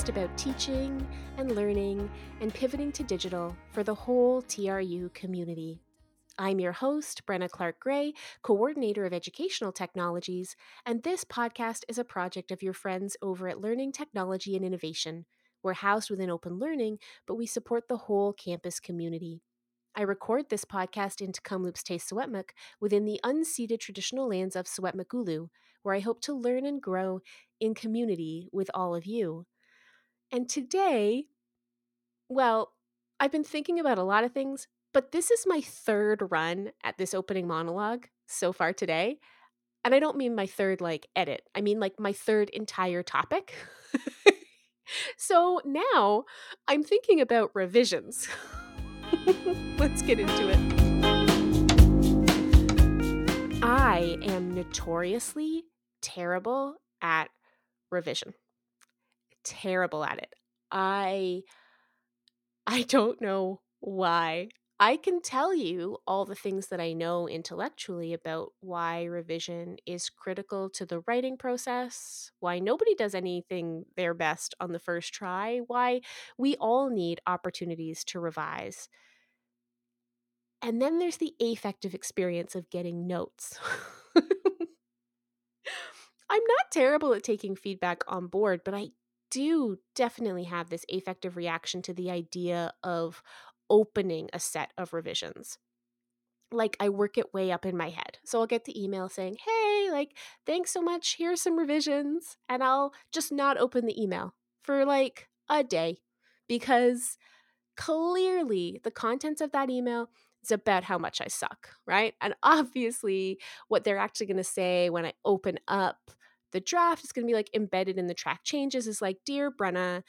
podcast about teaching and learning and pivoting to digital for the whole TRU community. I'm your host, Brenna Clark Gray, Coordinator of Educational Technologies, and this podcast is a project of your friends over at Learning Technology and Innovation. We're housed within Open Learning, but we support the whole campus community. I record this podcast in Tk'emlúps Te Secwépemc within the unceded traditional lands of Secwepemcúlecw, where I hope to learn and grow in community with all of you. And today, well, I've been thinking about a lot of things, but this is my third run at this opening monologue so far today. And I don't mean my third like edit, I mean like my third entire topic. so now I'm thinking about revisions. Let's get into it. I am notoriously terrible at revision. Terrible at it. I I don't know why. I can tell you all the things that I know intellectually about why revision is critical to the writing process, why nobody does anything their best on the first try, why we all need opportunities to revise. And then there's the affective experience of getting notes. I'm not terrible at taking feedback on board, but I do definitely have this affective reaction to the idea of opening a set of revisions. Like I work it way up in my head. So I'll get the email saying, hey, like, thanks so much. Here's some revisions. And I'll just not open the email for like a day because clearly the contents of that email is about how much I suck, right? And obviously, what they're actually going to say when I open up the draft is going to be like embedded in the track changes is like, Dear Brenna,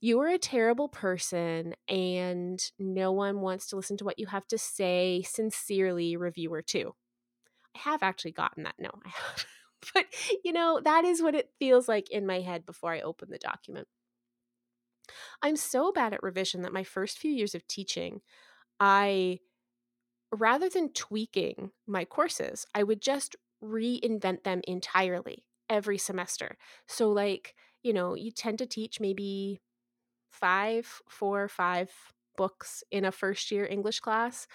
you are a terrible person and no one wants to listen to what you have to say. Sincerely, reviewer two. I have actually gotten that. No, I have. but, you know, that is what it feels like in my head before I open the document. I'm so bad at revision that my first few years of teaching, I, rather than tweaking my courses, I would just reinvent them entirely every semester. So, like, you know, you tend to teach maybe five, four, five books in a first year English class.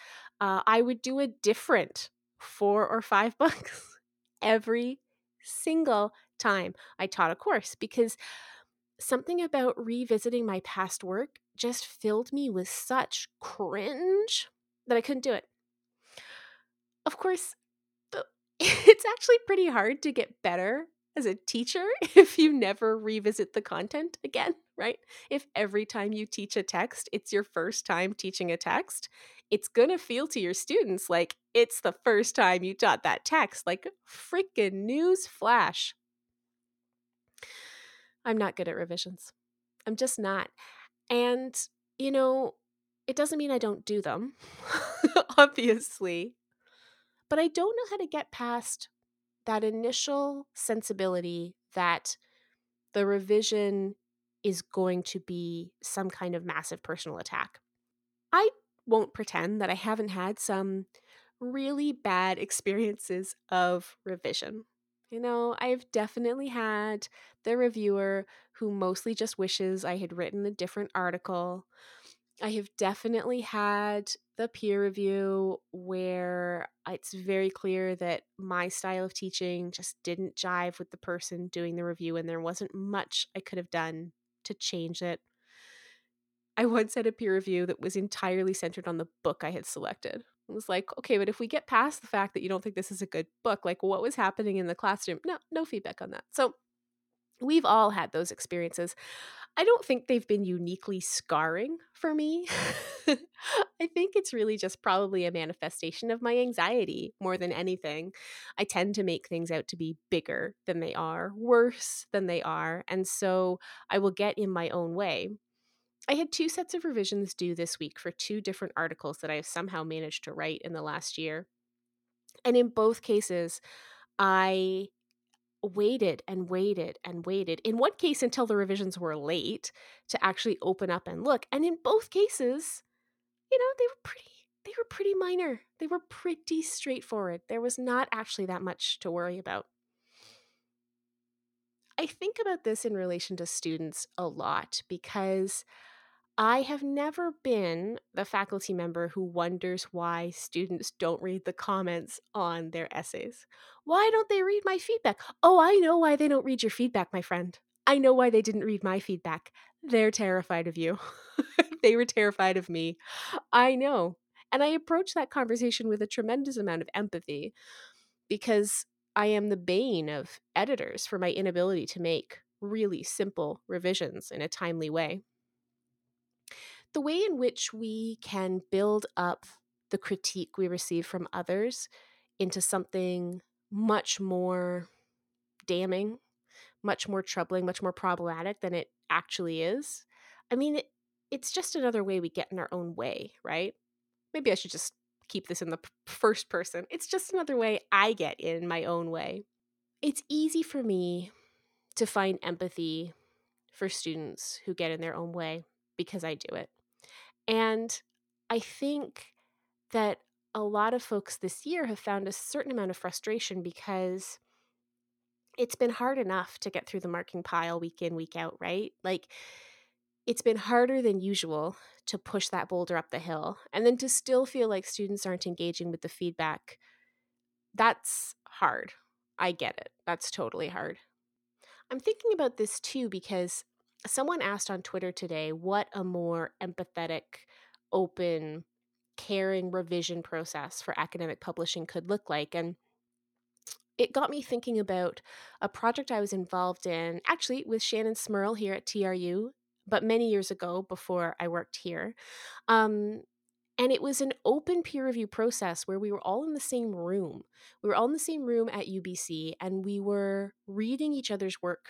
Uh, I would do a different four or five books every single time I taught a course because something about revisiting my past work just filled me with such cringe that I couldn't do it. Of course, it's actually pretty hard to get better as a teacher if you never revisit the content again, right? If every time you teach a text, it's your first time teaching a text, it's going to feel to your students like it's the first time you taught that text. Like freaking news flash. I'm not good at revisions. I'm just not. And, you know, it doesn't mean I don't do them, obviously, but I don't know how to get past that initial sensibility that the revision is going to be some kind of massive personal attack. I won't pretend that I haven't had some really bad experiences of revision. You know, I've definitely had the reviewer who mostly just wishes I had written a different article. I have definitely had the peer review where it's very clear that my style of teaching just didn't jive with the person doing the review, and there wasn't much I could have done to change it. I once had a peer review that was entirely centered on the book I had selected. It was like, okay, but if we get past the fact that you don't think this is a good book, like what was happening in the classroom? No, no feedback on that. So we've all had those experiences. I don't think they've been uniquely scarring for me. I think it's really just probably a manifestation of my anxiety more than anything. I tend to make things out to be bigger than they are, worse than they are, and so I will get in my own way. I had two sets of revisions due this week for two different articles that I have somehow managed to write in the last year. And in both cases, I waited and waited and waited. In one case, until the revisions were late to actually open up and look. And in both cases, you know, they were pretty. They were pretty minor. They were pretty straightforward. There was not actually that much to worry about. I think about this in relation to students a lot because I have never been the faculty member who wonders why students don't read the comments on their essays. Why don't they read my feedback? Oh, I know why they don't read your feedback, my friend. I know why they didn't read my feedback. They're terrified of you. they were terrified of me. I know. And I approach that conversation with a tremendous amount of empathy because I am the bane of editors for my inability to make really simple revisions in a timely way. The way in which we can build up the critique we receive from others into something much more damning, much more troubling, much more problematic than it actually is. I mean, it, it's just another way we get in our own way, right? Maybe I should just keep this in the p- first person. It's just another way I get in my own way. It's easy for me to find empathy for students who get in their own way because I do it. And I think that a lot of folks this year have found a certain amount of frustration because it's been hard enough to get through the marking pile week in, week out, right? Like, it's been harder than usual to push that boulder up the hill and then to still feel like students aren't engaging with the feedback. That's hard. I get it. That's totally hard. I'm thinking about this too because someone asked on Twitter today what a more empathetic, open, caring revision process for academic publishing could look like. And it got me thinking about a project I was involved in, actually with Shannon Smurl here at TRU, but many years ago before I worked here. Um, and it was an open peer review process where we were all in the same room. We were all in the same room at UBC and we were reading each other's work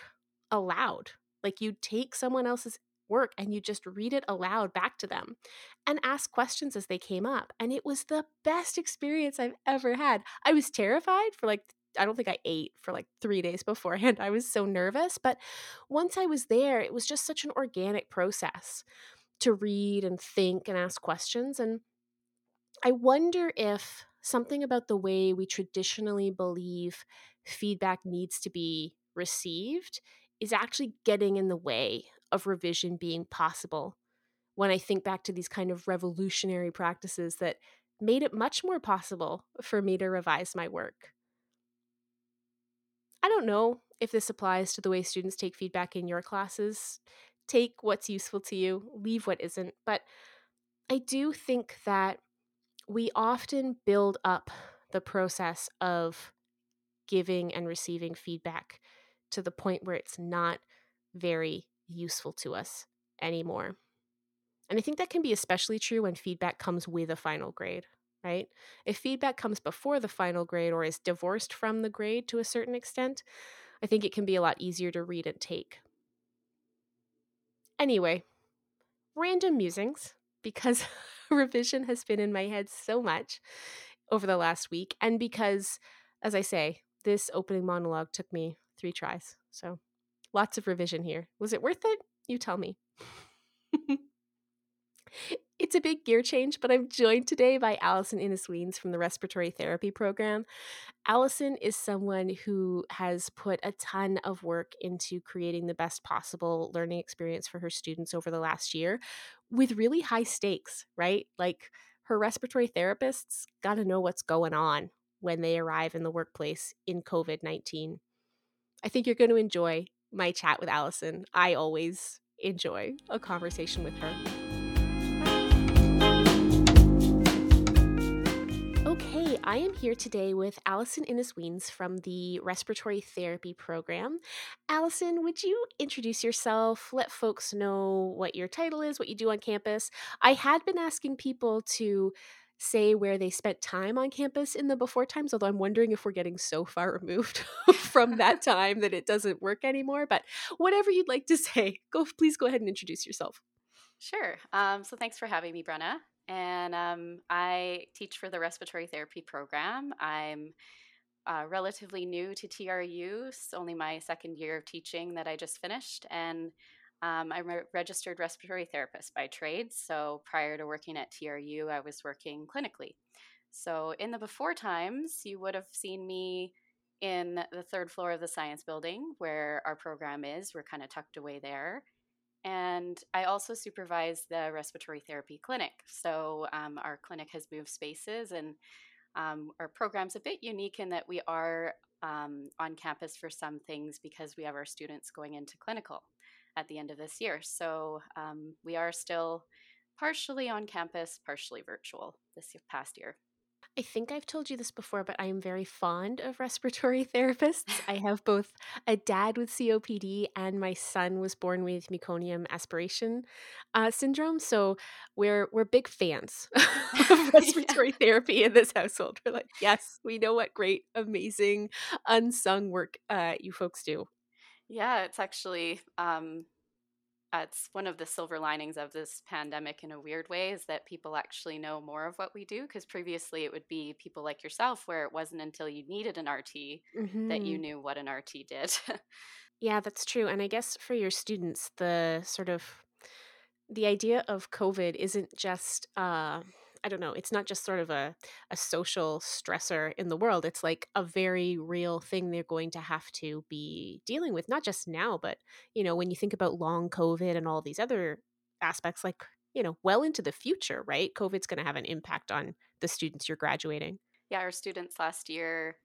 aloud. Like you'd take someone else's work and you just read it aloud back to them and ask questions as they came up. And it was the best experience I've ever had. I was terrified for like I don't think I ate for like three days beforehand. I was so nervous. But once I was there, it was just such an organic process to read and think and ask questions. And I wonder if something about the way we traditionally believe feedback needs to be received is actually getting in the way of revision being possible. When I think back to these kind of revolutionary practices that made it much more possible for me to revise my work. I don't know if this applies to the way students take feedback in your classes. Take what's useful to you, leave what isn't. But I do think that we often build up the process of giving and receiving feedback to the point where it's not very useful to us anymore. And I think that can be especially true when feedback comes with a final grade, right? If feedback comes before the final grade or is divorced from the grade to a certain extent, I think it can be a lot easier to read and take. Anyway, random musings because revision has been in my head so much over the last week. And because, as I say, this opening monologue took me three tries. So lots of revision here. Was it worth it? You tell me. It's a big gear change, but I'm joined today by Allison Innes-Wiens from the Respiratory Therapy Program. Allison is someone who has put a ton of work into creating the best possible learning experience for her students over the last year with really high stakes, right? Like her respiratory therapists got to know what's going on when they arrive in the workplace in COVID 19. I think you're going to enjoy my chat with Allison. I always enjoy a conversation with her. Okay, I am here today with Allison Innes-Wiens from the Respiratory Therapy Program. Allison, would you introduce yourself? Let folks know what your title is, what you do on campus. I had been asking people to say where they spent time on campus in the before times, although I'm wondering if we're getting so far removed from that time that it doesn't work anymore. But whatever you'd like to say, go please go ahead and introduce yourself. Sure. Um, so thanks for having me, Brenna. And um, I teach for the respiratory therapy program. I'm uh, relatively new to TRU, it's only my second year of teaching that I just finished. And um, I'm a registered respiratory therapist by trade. So prior to working at TRU, I was working clinically. So in the before times, you would have seen me in the third floor of the science building where our program is. We're kind of tucked away there. And I also supervise the respiratory therapy clinic. So um, our clinic has moved spaces, and um, our program's a bit unique in that we are um, on campus for some things because we have our students going into clinical at the end of this year. So um, we are still partially on campus, partially virtual this past year. I think I've told you this before, but I am very fond of respiratory therapists. I have both a dad with COPD and my son was born with meconium aspiration uh, syndrome. So we're we're big fans of respiratory yeah. therapy in this household. We're like, yes, we know what great, amazing, unsung work uh, you folks do. Yeah, it's actually um, uh, it's one of the silver linings of this pandemic in a weird way is that people actually know more of what we do because previously it would be people like yourself where it wasn't until you needed an RT mm-hmm. that you mm-hmm. knew what an RT did. yeah, that's true. And I guess for your students, the sort of the idea of COVID isn't just uh I don't know, it's not just sort of a, a social stressor in the world. It's like a very real thing they're going to have to be dealing with, not just now, but, you know, when you think about long COVID and all these other aspects, like, you know, well into the future, right? COVID's going to have an impact on the students you're graduating. Yeah, our students last year,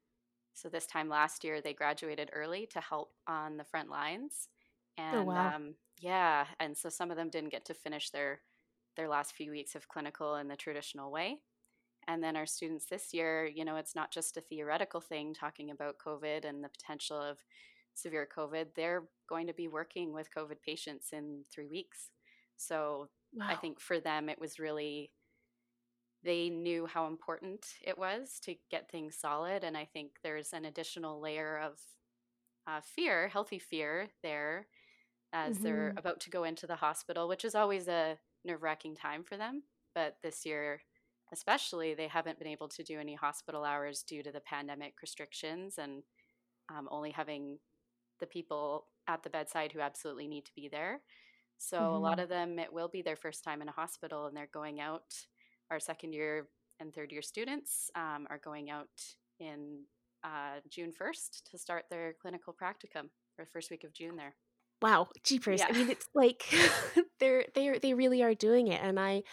so this time last year, they graduated early to help on the front lines. Oh, and oh, wow. um, yeah, and so some of them didn't get to finish their their last few weeks of clinical in the traditional way. And then our students this year, you know, it's not just a theoretical thing talking about COVID and the potential of severe COVID. They're going to be working with COVID patients in three weeks. So wow. I think for them, it was really, they knew how important it was to get things solid. And I think there's an additional layer of uh, fear, healthy fear there as mm-hmm. they're about to go into the hospital, which is always a nerve wracking time for them. But this year, especially, they haven't been able to do any hospital hours due to the pandemic restrictions and um, only having the people at the bedside who absolutely need to be there. So mm-hmm. a lot mm-hmm. of them, it will be their first time in a hospital, and they're going out. Our second year and third year students um, are going out in uh, June 1st to start their clinical practicum for the first week of June there wow jeepers yeah. i mean it's like they're they they really are doing it and i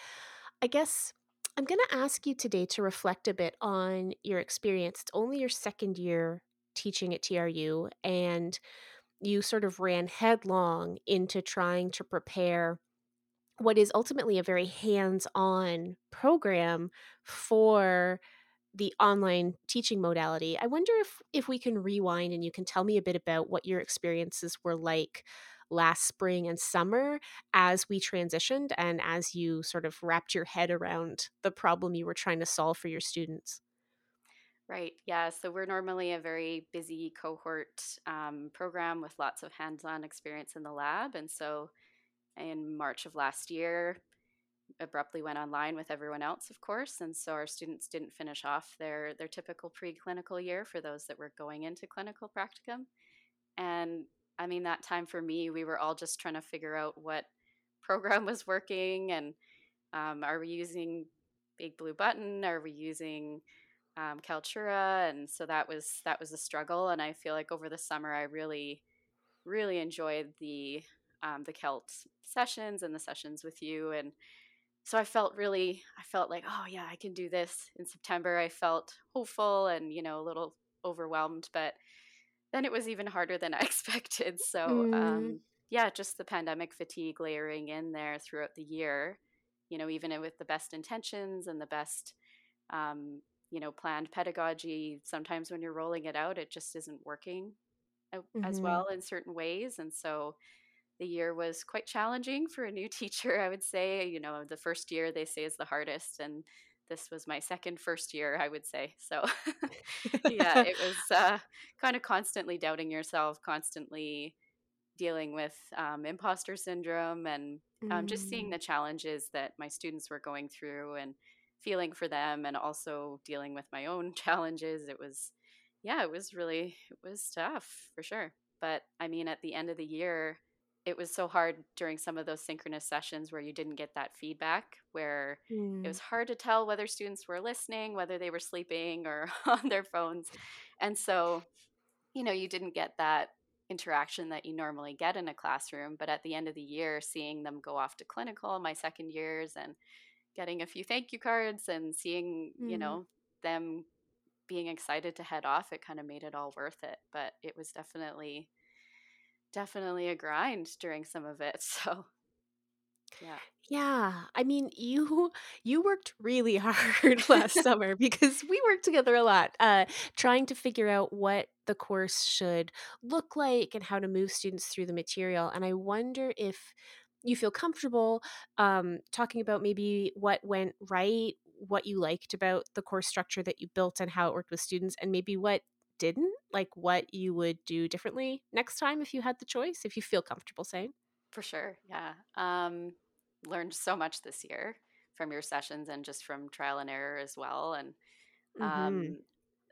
i guess i'm going to ask you today to reflect a bit on your experience it's only your second year teaching at tru and you sort of ran headlong into trying to prepare what is ultimately a very hands-on program for the online teaching modality. I wonder if if we can rewind and you can tell me a bit about what your experiences were like last spring and summer as we transitioned and as you sort of wrapped your head around the problem you were trying to solve for your students. Right. Yeah. So we're normally a very busy cohort um, program with lots of hands on experience in the lab. And so in March of last year, abruptly went online with everyone else, of course, and so our students didn't finish off their their typical preclinical year for those that were going into clinical practicum. And I mean, that time for me, we were all just trying to figure out what program was working, and um, are we using Big Blue Button? Are we using um, Kaltura? And so that was that was a struggle. And I feel like over the summer, I really really enjoyed the um, the CELT sessions and the sessions with you and so I felt really, I felt like, oh yeah, I can do this. In September, I felt hopeful and you know a little overwhelmed, but then it was even harder than I expected. So mm. um, yeah, just the pandemic fatigue layering in there throughout the year. You know, even with the best intentions and the best, um, you know, planned pedagogy, sometimes when you're rolling it out, it just isn't working mm-hmm. as well in certain ways, and so the year was quite challenging for a new teacher, I would say. You know, the first year they say is the hardest, and this was my second first year, I would say. So, yeah, it was uh, kind of constantly doubting yourself, constantly dealing with um, imposter syndrome, and um, just seeing mm. the challenges that my students were going through and feeling for them, and also dealing with my own challenges. It was, yeah, it was really, it was tough for sure. But I mean, at the end of the year, it was so hard during some of those synchronous sessions where you didn't get that feedback where mm. it was hard to tell whether students were listening whether they were sleeping or on their phones and so you know, you didn't get that interaction that you normally get in a classroom. But at the end of the year, seeing them go off to clinical, my second years, and getting a few thank you cards and seeing, you Mm. know, them being excited to head off, it kind of made it all worth it. But it was definitely, definitely a grind during some of it. So, yeah. Yeah, I mean, you you worked really hard last summer because we worked together a lot, uh, trying to figure out what the course should look like and how to move students through the material. And I wonder if you feel comfortable um, talking about maybe what went right, what you liked about the course structure that you built and how it worked with students, and maybe what didn't, like what you would do differently next time if you had the choice, if you feel comfortable saying. For sure. Yeah. Um, learned so much this year from your sessions and just from trial and error as well. And Mm-hmm. um,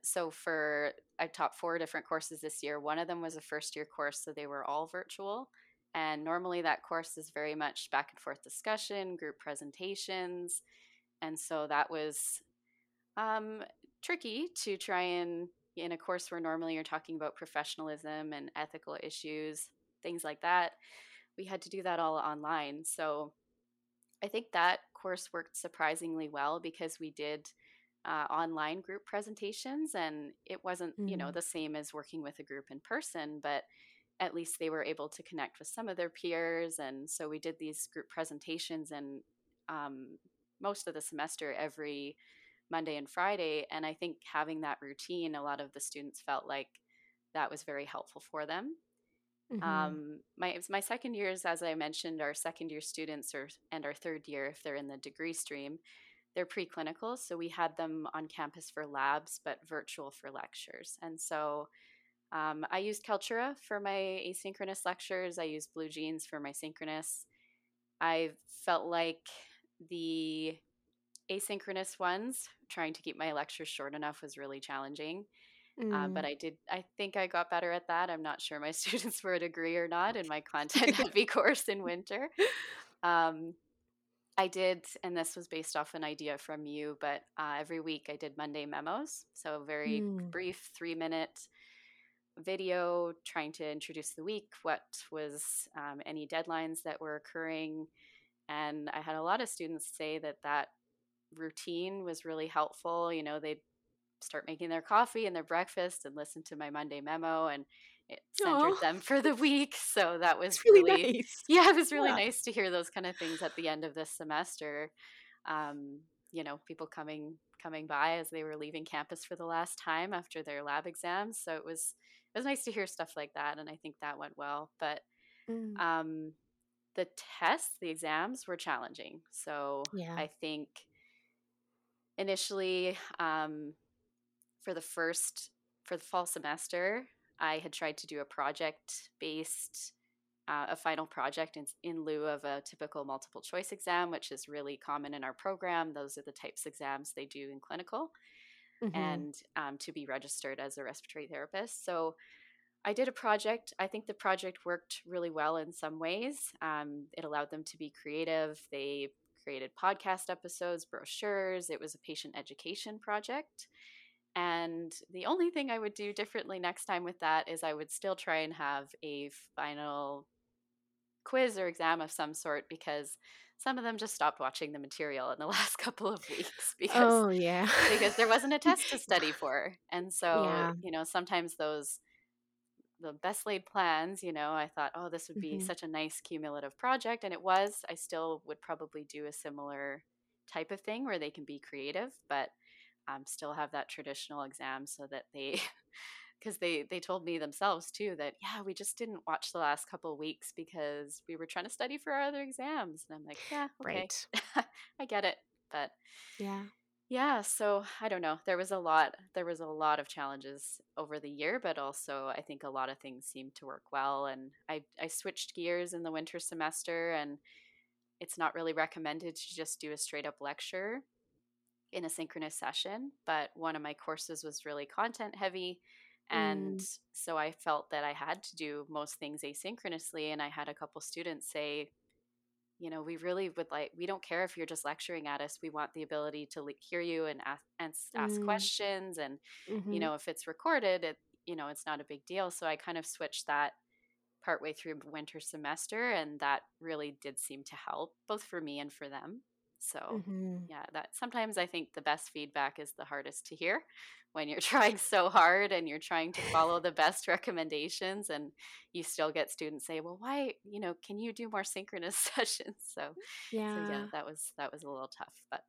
so for I taught four different courses this year. One of them was a first year course, so they were all virtual. And normally that course is very much back and forth discussion, group presentations. And so that was um, tricky to try and in a course where normally you're talking about professionalism and ethical issues, things like that. We had to do that all online. So I think that course worked surprisingly well because we did uh, online group presentations and it wasn't, you know, Mm-hmm. the same as working with a group in person, but at least they were able to connect with some of their peers. And so we did these group presentations and um, most of the semester every Monday and Friday. And I think having that routine, a lot of the students felt like that was very helpful for them. Mm-hmm. Um, my my second years, as I mentioned, our second year students or and our third year, if they're in the degree stream, they're preclinical. So we had them on campus for labs, but virtual for lectures. And so um, I used Kaltura for my asynchronous lectures. I used Blue Jeans for my synchronous. I felt like the asynchronous ones, trying to keep my lectures short enough, was really challenging. Um, but Mm. I did, I think I got better at that. I'm not sure my students were a degree or not in my content heavy course in winter. Um, I did, and this was based off an idea from you, but uh, every week I did Monday memos. So, very Mm. brief three minute video trying to introduce the week, what was um, any deadlines that were occurring. And I had a lot of students say that that routine was really helpful. You know, they'd start making their coffee and their breakfast and listen to my Monday memo and it centered Aw, them for the week. So that was really really, nice. yeah, it was really Yeah. nice to hear those kind of things at the end of this semester. Um, you know, people coming coming by as they were leaving campus for the last time after their lab exams. So it was it was nice to hear stuff like that, and I think that went well. But Mm. um, the tests, the exams were challenging. So Yeah. I think initially um, for the first for the fall semester i had tried to do a project based uh, a final project in, in lieu of a typical multiple choice exam which is really common in our program. Those are the types of exams they do in clinical Mhm. and um, to be registered as a respiratory therapist. So i did a project. I think the project worked really well in some ways. Um, it allowed them to be creative. They created podcast episodes brochures it was a patient education project and the only thing I would do differently next time with that is I would still try and have a final quiz or exam of some sort because some of them just stopped watching the material in the last couple of weeks because Oh, yeah. because there wasn't a test to study for. And so, Yeah. you know, sometimes those the best laid plans, you know, I thought, oh, this would be Mhm. such a nice cumulative project and it was. I still would probably do a similar type of thing where they can be creative, but um, still have that traditional exam so that they because they they told me themselves too that yeah we just didn't watch the last couple of weeks because we were trying to study for our other exams and i'm like yeah okay Right. i get it but Yeah. Yeah so i don't know there was a lot there was a lot of challenges over the year but also i think a lot of things seemed to work well and i i switched gears in the winter semester and it's not really recommended to just do a straight up lecture in a synchronous session, but one of my courses was really content heavy. And Mm. so I felt that I had to do most things asynchronously. And I had a couple students say, you know, we really would like, we don't care if you're just lecturing at us. We want the ability to le- hear you and ask, and s- ask Mm. questions. And, you Mhm. know, if it's recorded, it, you know, it's not a big deal. So I kind of switched that partway through winter semester, and that really did seem to help both for me and for them. So, hmm yeah, that sometimes I think the best feedback is the hardest to hear when you're trying so hard and you're trying to follow the best recommendations and you still get students say, "Well, why, you know, can you do more synchronous sessions?" So, so yeah, Yeah. that was that was a little tough, but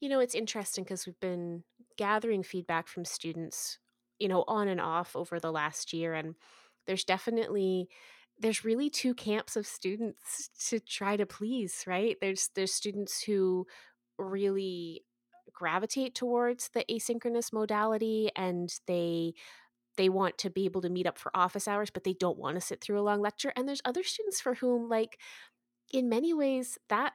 You know, it's interesting because we've been gathering feedback from students, you know, on and off over the last year. And there's definitely there's really two camps of students to try to please, right? There's there's students who really gravitate towards the asynchronous modality and they they want to be able to meet up for office hours but they don't want to sit through a long lecture and there's other students for whom like in many ways that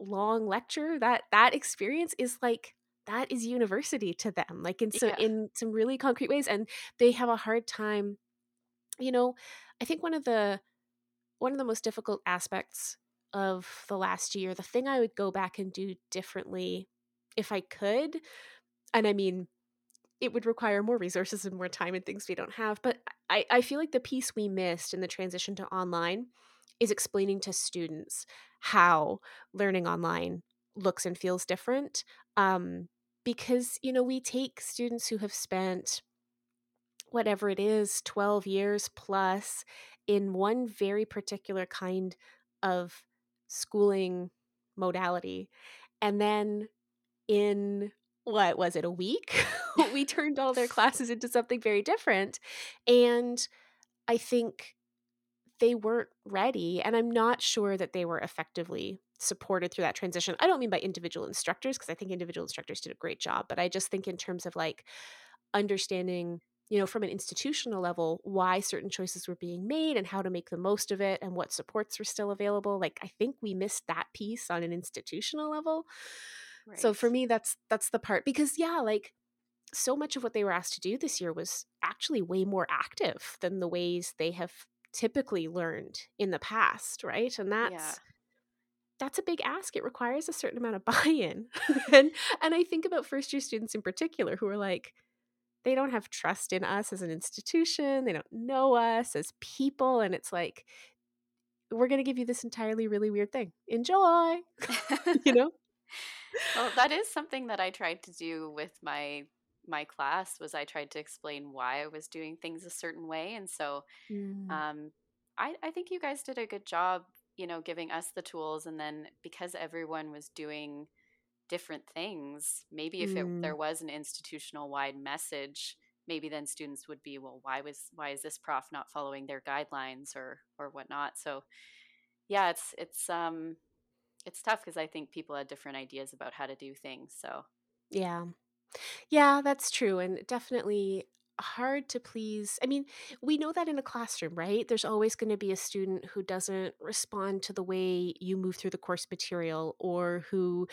long lecture that that experience is like that is university to them like in so yeah, in some really concrete ways and they have a hard time you know i think one of the one of the most difficult aspects of the last year the thing i would go back and do differently if i could and i mean it would require more resources and more time and things we don't have. But I, I feel like the piece we missed in the transition to online is explaining to students how learning online looks and feels different. Um, because, you know, we take students who have spent whatever it is, 12 years plus in one very particular kind of schooling modality. And then in what was it a week we turned all their classes into something very different and i think they weren't ready and i'm not sure that they were effectively supported through that transition i don't mean by individual instructors because i think individual instructors did a great job but i just think in terms of like understanding you know from an institutional level why certain choices were being made and how to make the most of it and what supports were still available like i think we missed that piece on an institutional level. So for me that's that's the part because yeah like so much of what they were asked to do this year was actually way more active than the ways they have typically learned in the past right? And Yeah. that's that's a big ask. It requires a certain amount of buy-in. And and i think about first year students in particular who are like they don't have trust in us as an institution they don't know us as people and it's like we're going to give you this entirely really weird thing enjoy you know Well, that is something that I tried to do with my my class was I tried to explain why I was doing things a certain way. And so Mm, um, I, I think you guys did a good job, you know, giving us the tools. And then because everyone was doing different things, maybe if it, mm, there was an institutional wide message, maybe then students would be, well, why was why is this prof not following their guidelines or or whatnot? So yeah, it's it's um it's tough because I think people had different ideas about how to do things. So yeah Yeah, that's true. And definitely hard to please. I mean, we know that in a classroom, right? There's always going to be a student who doesn't respond to the way you move through the course material or who,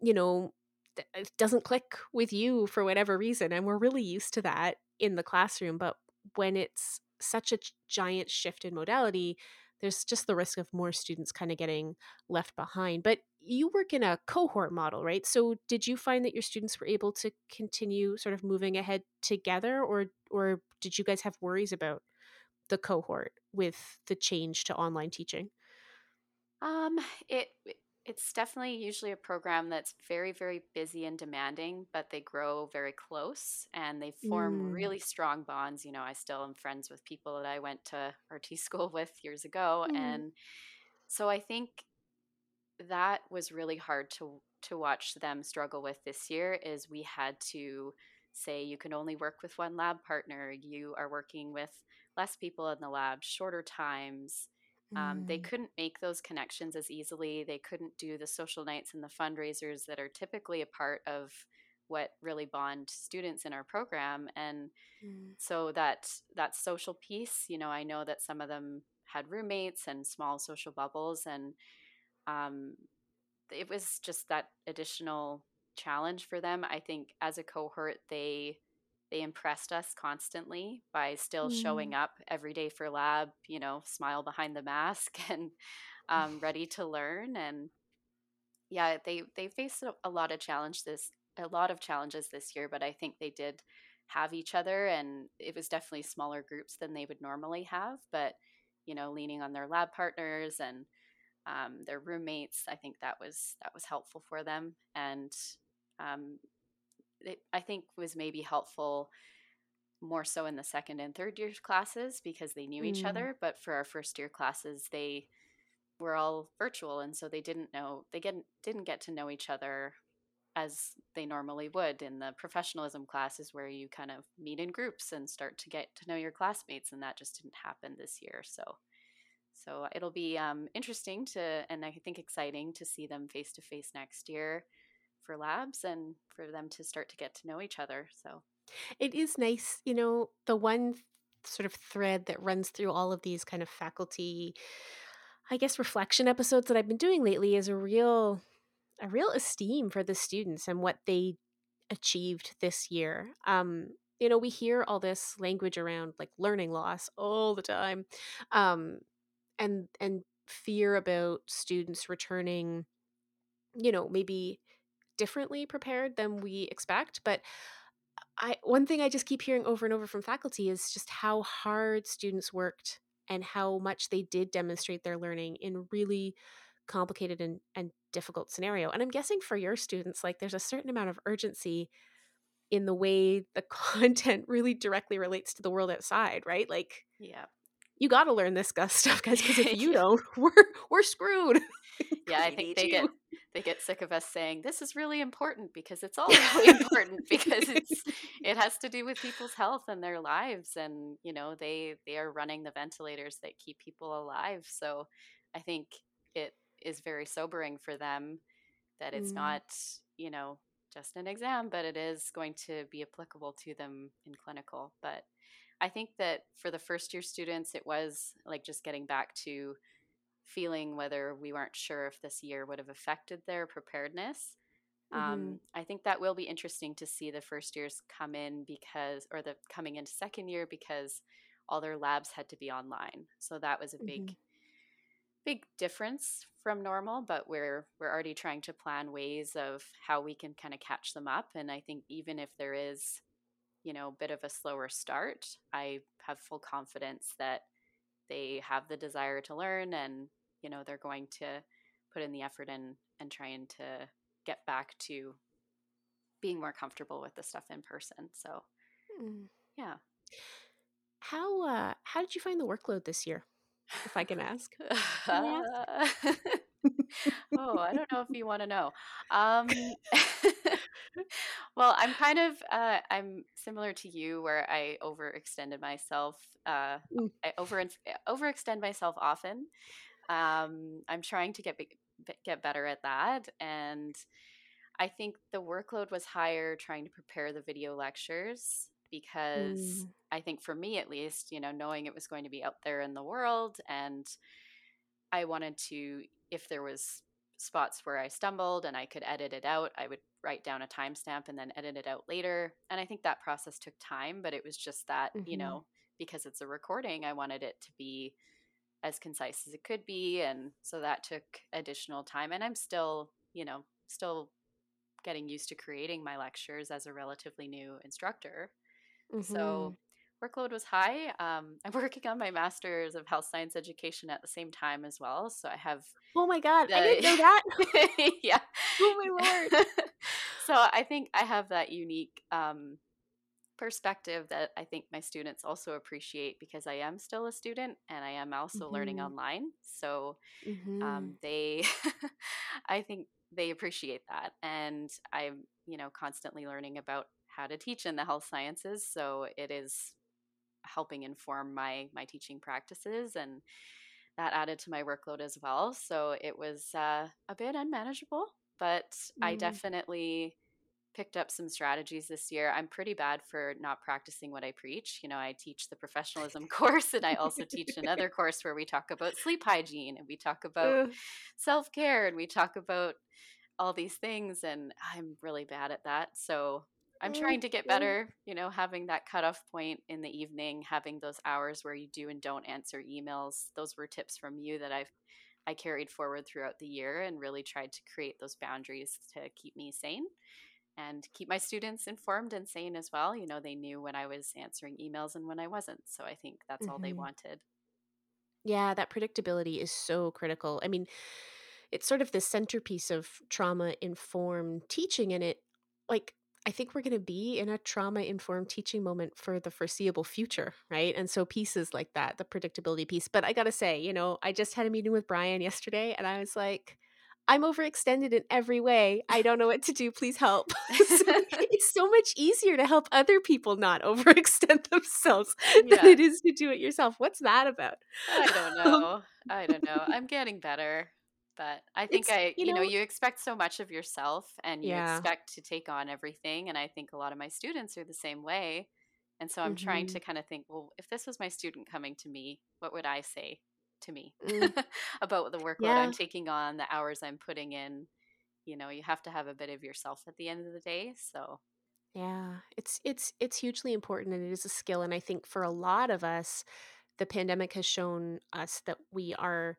you know, uh, doesn't click with you for whatever reason. And we're really used to that in the classroom. But when it's such a giant shift in modality, there's just the risk of more students kind of getting left behind. But you work in a cohort model, right? So did you find that your students were able to continue sort of moving ahead together or or did you guys have worries about the cohort with the change to online teaching? Um, it it's definitely usually a program that's very, very busy and demanding, but they grow very close and they form Mm. really strong bonds. You know, I still am friends with people that I went to RT school with years ago. Mm. And so I think that was really hard to to watch them struggle with this year is we had to say you can only work with one lab partner you are working with less people in the lab shorter times um, they Mm. couldn't make those connections as easily they couldn't do the social nights and the fundraisers that are typically a part of what really bond students in our program and Mm. so that that social piece you know i know that some of them had roommates and small social bubbles and um, it was just that additional challenge for them. I think as a cohort, they they impressed us constantly by still showing Mm. up every day for lab. You know, smile behind the mask and um, ready to learn. And yeah, they they faced a a lot of challenge this a lot of challenges this year, but I think they did have each other and it was definitely smaller groups than they would normally have but you know leaning on their lab partners and um, their roommates i think that was that was helpful for them and um, it, i think was maybe helpful more so in the second and third year classes because they knew mm. each other but for our first year classes they were all virtual and so they didn't know they get, didn't get to know each other as they normally would in the professionalism classes where you kind of meet in groups and start to get to know your classmates and that just didn't happen this year so so it'll be um, interesting to and i think exciting to see them face to face next year for labs and for them to start to get to know each other so it is nice you know the one sort of thread that runs through all of these kind of faculty i guess reflection episodes that i've been doing lately is a real a real esteem for the students and what they achieved this year. Um, you know, we hear all this language around like learning loss all the time, um, and and fear about students returning, you know, maybe differently prepared than we expect. But I one thing I just keep hearing over and over from faculty is just how hard students worked and how much they did demonstrate their learning in really complicated and, and difficult scenario. And I'm guessing for your students, like there's a certain amount of urgency in the way the content really directly relates to the world outside, right? Like, yeah, you got to learn this stuff, guys, because if you don't, we're we're screwed. yeah, I think they you. get they get sick of us saying this is really important because it's all really important because it's it has to do with people's health and their lives and you know they they are running the ventilators that keep people alive so i think it is very sobering for them that it's mm. not, you know, just an exam, but it is going to be applicable to them in clinical. But I think that for the first year students, it was like just getting back to feeling whether we weren't sure if this year would have affected their preparedness. Um, mm-hmm. Um, I think that will be interesting to see the first years come in because, or the coming into second year because all their labs had to be online. So that was a big mm-hmm big difference from normal, but we're we're already trying to plan ways of how we can kind of catch them up. And I think even if there is, you know, a bit of a slower start, I have full confidence that they have the desire to learn and, you know, they're going to put in the effort and and trying to get back to being more comfortable with the stuff in person. So mm. yeah. How uh how did you find the workload this year? if I can ask. Can I ask? oh, I don't know if you want to know. Um, well, I'm kind of uh, I'm similar to you, where I overextended myself. Uh, mm. I over overextend myself often. Um, I'm trying to get get better at that, and I think the workload was higher trying to prepare the video lectures because mm. I think for me at least, you know, knowing it was going to be out there in the world and I wanted to if there was spots where I stumbled and I could edit it out, I would write down a timestamp and then edit it out later. And I think that process took time, but it was just that, mm-hmm. you know, because it's a recording, I wanted it to be as concise as it could be and so that took additional time and I'm still, you know, still getting used to creating my lectures as a relatively new instructor. Mm-hmm. So workload was high. Um, I'm working on my master's of health science education at the same time as well. So I have. Oh my god! The, I didn't know that. yeah. Oh my lord. so I think I have that unique um, perspective that I think my students also appreciate because I am still a student and I am also mm-hmm. learning online. So mm-hmm. um, they, I think they appreciate that, and I'm you know constantly learning about how to teach in the health sciences. So it is helping inform my my teaching practices and that added to my workload as well. So it was uh, a bit unmanageable, but mm. I definitely picked up some strategies this year. I'm pretty bad for not practicing what I preach. You know, I teach the professionalism course and I also teach another course where we talk about sleep hygiene and we talk about self care and we talk about all these things. And I'm really bad at that. So I'm trying to get better, you know, having that cutoff point in the evening, having those hours where you do and don't answer emails. Those were tips from you that I've I carried forward throughout the year and really tried to create those boundaries to keep me sane. and keep my students informed and sane as well. You know, they knew when I was answering emails and when I wasn't. So I think that's mm-hmm. all they mm-hmm. wanted. Yeah, that predictability is so critical. I mean, it's sort of the centerpiece of trauma informed teaching and it like I think we're going to be in a trauma informed teaching moment for the foreseeable future, right? And so pieces like that, the predictability piece. But I got to say, you know, I just had a meeting with Brian yesterday and I was like, I'm overextended in every way. I don't know what to do. Please help. so it's so much easier to help other people not overextend themselves yeah. than it is to do it yourself. What's that about? I don't um, know. I don't know. I'm getting better. But I think it's, I, you, you know, know, you expect so much of yourself and you yeah. expect to take on everything. And I think a lot of my students are the same way. And so I'm mm-hmm. trying to kind of think, well, if this was my student coming to me, what would I say? to me mm. about the workload yeah. I'm taking on, the hours I'm putting in. You know, you have to have a bit of yourself at the end of the day. So yeah, it's it's it's hugely important and it is a skill and I think for a lot of us the pandemic has shown us that we are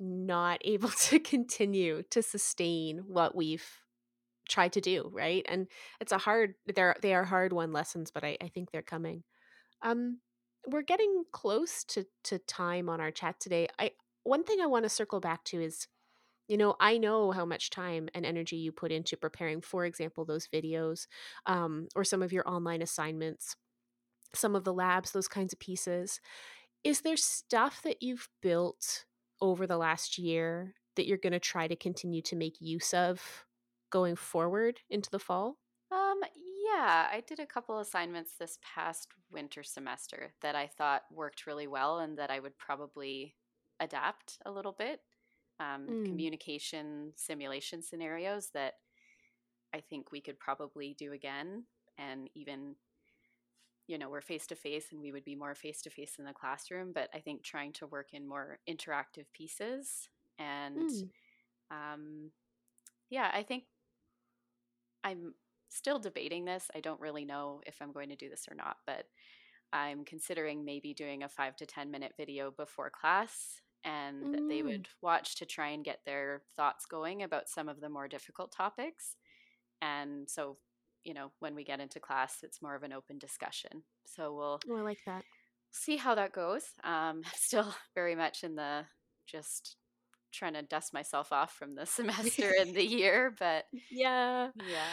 not able to continue to sustain what we've tried to do, right? And it's a hard they're they are hard won lessons, but I, I think they're coming. Um we're getting close to to time on our chat today. I one thing I want to circle back to is you know i know how much time and energy you put into preparing for example those videos um, or some of your online assignments some of the labs those kinds of pieces is there stuff that you've built over the last year that you're going to try to continue to make use of going forward into the fall um yeah, I did a couple assignments this past winter semester that I thought worked really well and that I would probably adapt a little bit. Um, mm. Communication simulation scenarios that I think we could probably do again. And even, you know, we're face to face and we would be more face to face in the classroom, but I think trying to work in more interactive pieces. And mm. um, yeah, I think I'm still debating this. I don't really know if I'm going to do this or not, but I'm considering maybe doing a five to 10 minute video before class and mm. they would watch to try and get their thoughts going about some of the more difficult topics. And so, you know, when we get into class, it's more of an open discussion. So we'll oh, I like that. See how that goes. Um, still very much in the just trying to dust myself off from the semester and the year, but yeah, yeah.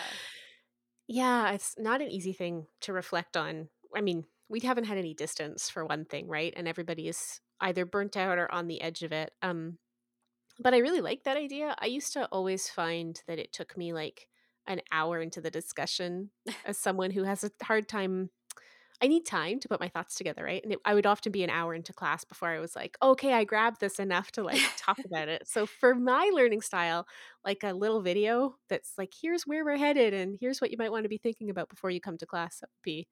Yeah, it's not an easy thing to reflect on. I mean, we haven't had any distance for one thing, right? And everybody is either burnt out or on the edge of it. Um, but I really like that idea. I used to always find that it took me like an hour into the discussion as someone who has a hard time I need time to put my thoughts together, right? And it, I would often be an hour into class before I was like, okay, I grabbed this enough to like talk about it. So for my learning style, like a little video that's like, here's where we're headed and here's what you might want to be thinking about before you come to class, that would be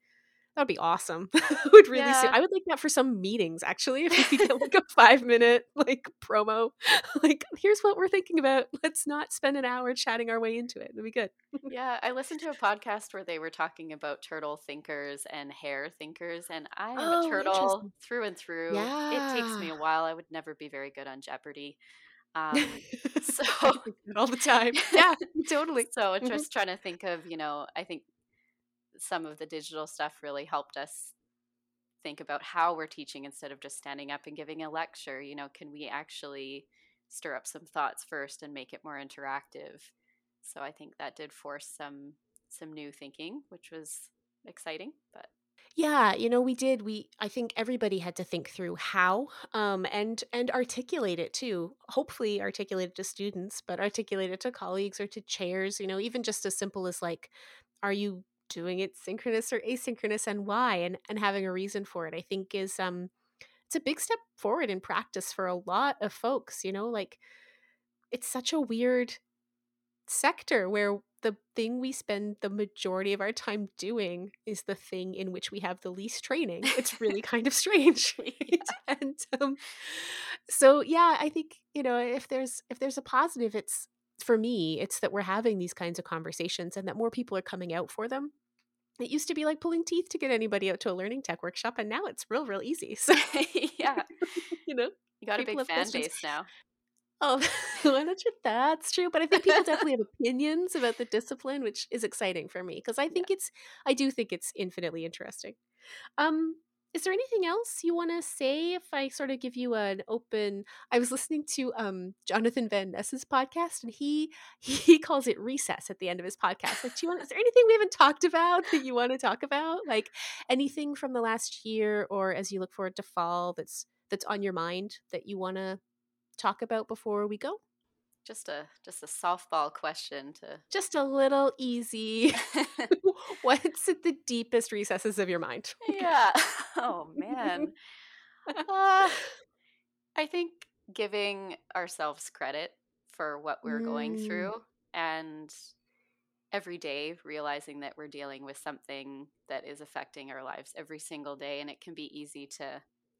That'd be awesome. would really yeah. I would like that for some meetings actually. If we could get like a five minute like promo, like here's what we're thinking about. Let's not spend an hour chatting our way into it. It'd be good. yeah, I listened to a podcast where they were talking about turtle thinkers and hare thinkers, and I'm oh, a turtle through and through. Yeah. It takes me a while. I would never be very good on Jeopardy. Um, so all the time. Yeah, totally. So mm-hmm. just trying to think of, you know, I think some of the digital stuff really helped us think about how we're teaching instead of just standing up and giving a lecture. You know, can we actually stir up some thoughts first and make it more interactive? So I think that did force some some new thinking, which was exciting, but yeah, you know, we did. We I think everybody had to think through how um and and articulate it too. Hopefully articulate it to students, but articulate it to colleagues or to chairs, you know, even just as simple as like are you doing it synchronous or asynchronous and why and and having a reason for it i think is um it's a big step forward in practice for a lot of folks you know like it's such a weird sector where the thing we spend the majority of our time doing is the thing in which we have the least training it's really kind of strange right? and um, so yeah i think you know if there's if there's a positive it's for me, it's that we're having these kinds of conversations and that more people are coming out for them. It used to be like pulling teeth to get anybody out to a learning tech workshop, and now it's real, real easy. So yeah, you know, you got a big fan base now. Oh, that's true. But I think people definitely have opinions about the discipline, which is exciting for me because I think yeah. it's, I do think it's infinitely interesting. Um, is there anything else you want to say if I sort of give you an open I was listening to um Jonathan Van Ness's podcast and he he calls it recess at the end of his podcast. Like, do you want is there anything we haven't talked about that you want to talk about? Like anything from the last year or as you look forward to fall that's that's on your mind that you want to talk about before we go? Just a just a softball question to just a little easy. What's at the deepest recesses of your mind? yeah. Oh man. Uh, I think giving ourselves credit for what we're mm. going through and every day realizing that we're dealing with something that is affecting our lives every single day and it can be easy to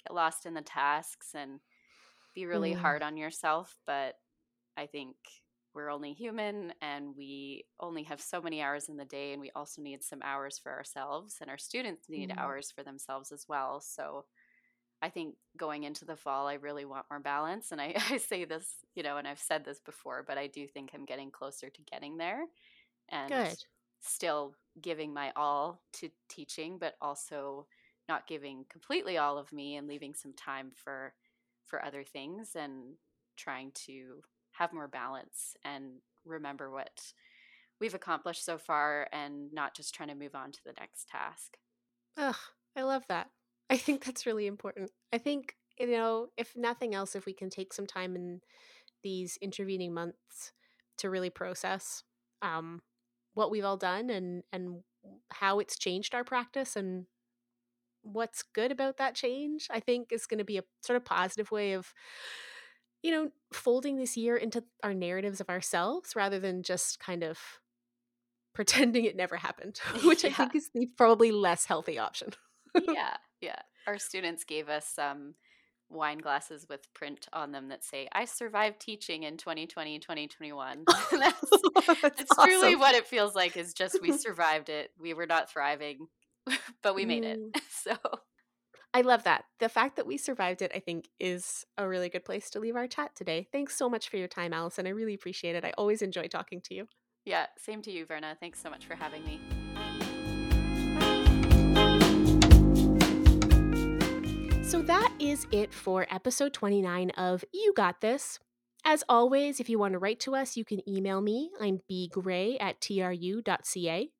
get lost in the tasks and be really mm. hard on yourself but I think we're only human and we only have so many hours in the day and we also need some hours for ourselves and our students need mm. hours for themselves as well. So I think going into the fall, I really want more balance. And I, I say this, you know, and I've said this before, but I do think I'm getting closer to getting there and Good. still giving my all to teaching, but also not giving completely all of me and leaving some time for for other things and trying to have more balance and remember what we've accomplished so far and not just trying to move on to the next task. Ugh, I love that. I think that's really important. I think, you know, if nothing else, if we can take some time in these intervening months to really process um, what we've all done and and how it's changed our practice and what's good about that change, I think is going to be a sort of positive way of you know, folding this year into our narratives of ourselves rather than just kind of pretending it never happened, which yeah. I think is the probably less healthy option. yeah, yeah. Our students gave us some um, wine glasses with print on them that say, I survived teaching in 2020, 2021. that's, that's, that's awesome. truly what it feels like is just we survived it. We were not thriving, but we made mm. it. So I love that. The fact that we survived it, I think, is a really good place to leave our chat today. Thanks so much for your time, Allison. I really appreciate it. I always enjoy talking to you. Yeah, same to you, Brenna. Thanks so much for having me. So that is it for episode 29 of You Got This. As always, if you want to write to us, you can email me. I'm bgray at tru.ca.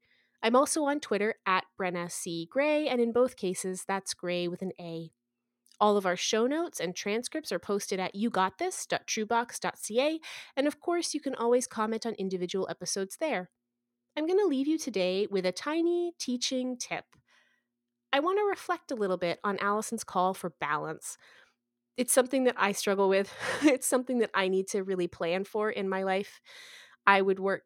I'm also on Twitter at Brenna C. Gray, and in both cases, that's Gray with an A. All of our show notes and transcripts are posted at yougotthis.trubox.ca, and of course, you can always comment on individual episodes there. I'm going to leave you today with a tiny teaching tip. I want to reflect a little bit on Allison's call for balance. It's something that I struggle with. it's something that I need to really plan for in my life. I would work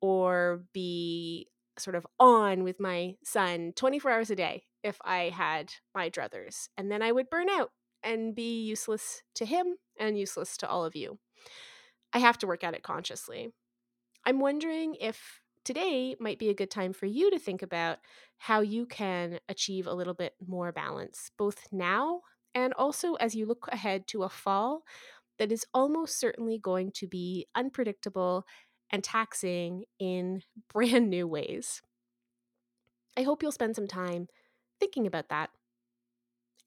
or be sort of on with my son 24 hours a day if I had my druthers. And then I would burn out and be useless to him and useless to all of you. I have to work at it consciously. I'm wondering if today might be a good time for you to think about how you can achieve a little bit more balance, both now and also as you look ahead to a fall that is almost certainly going to be unpredictable and taxing in brand new ways. I hope you'll spend some time thinking about that.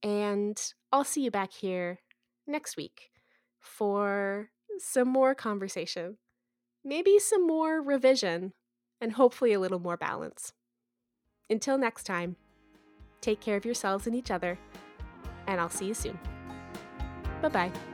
And I'll see you back here next week for some more conversation, maybe some more revision, and hopefully a little more balance. Until next time, take care of yourselves and each other, and I'll see you soon. Bye bye.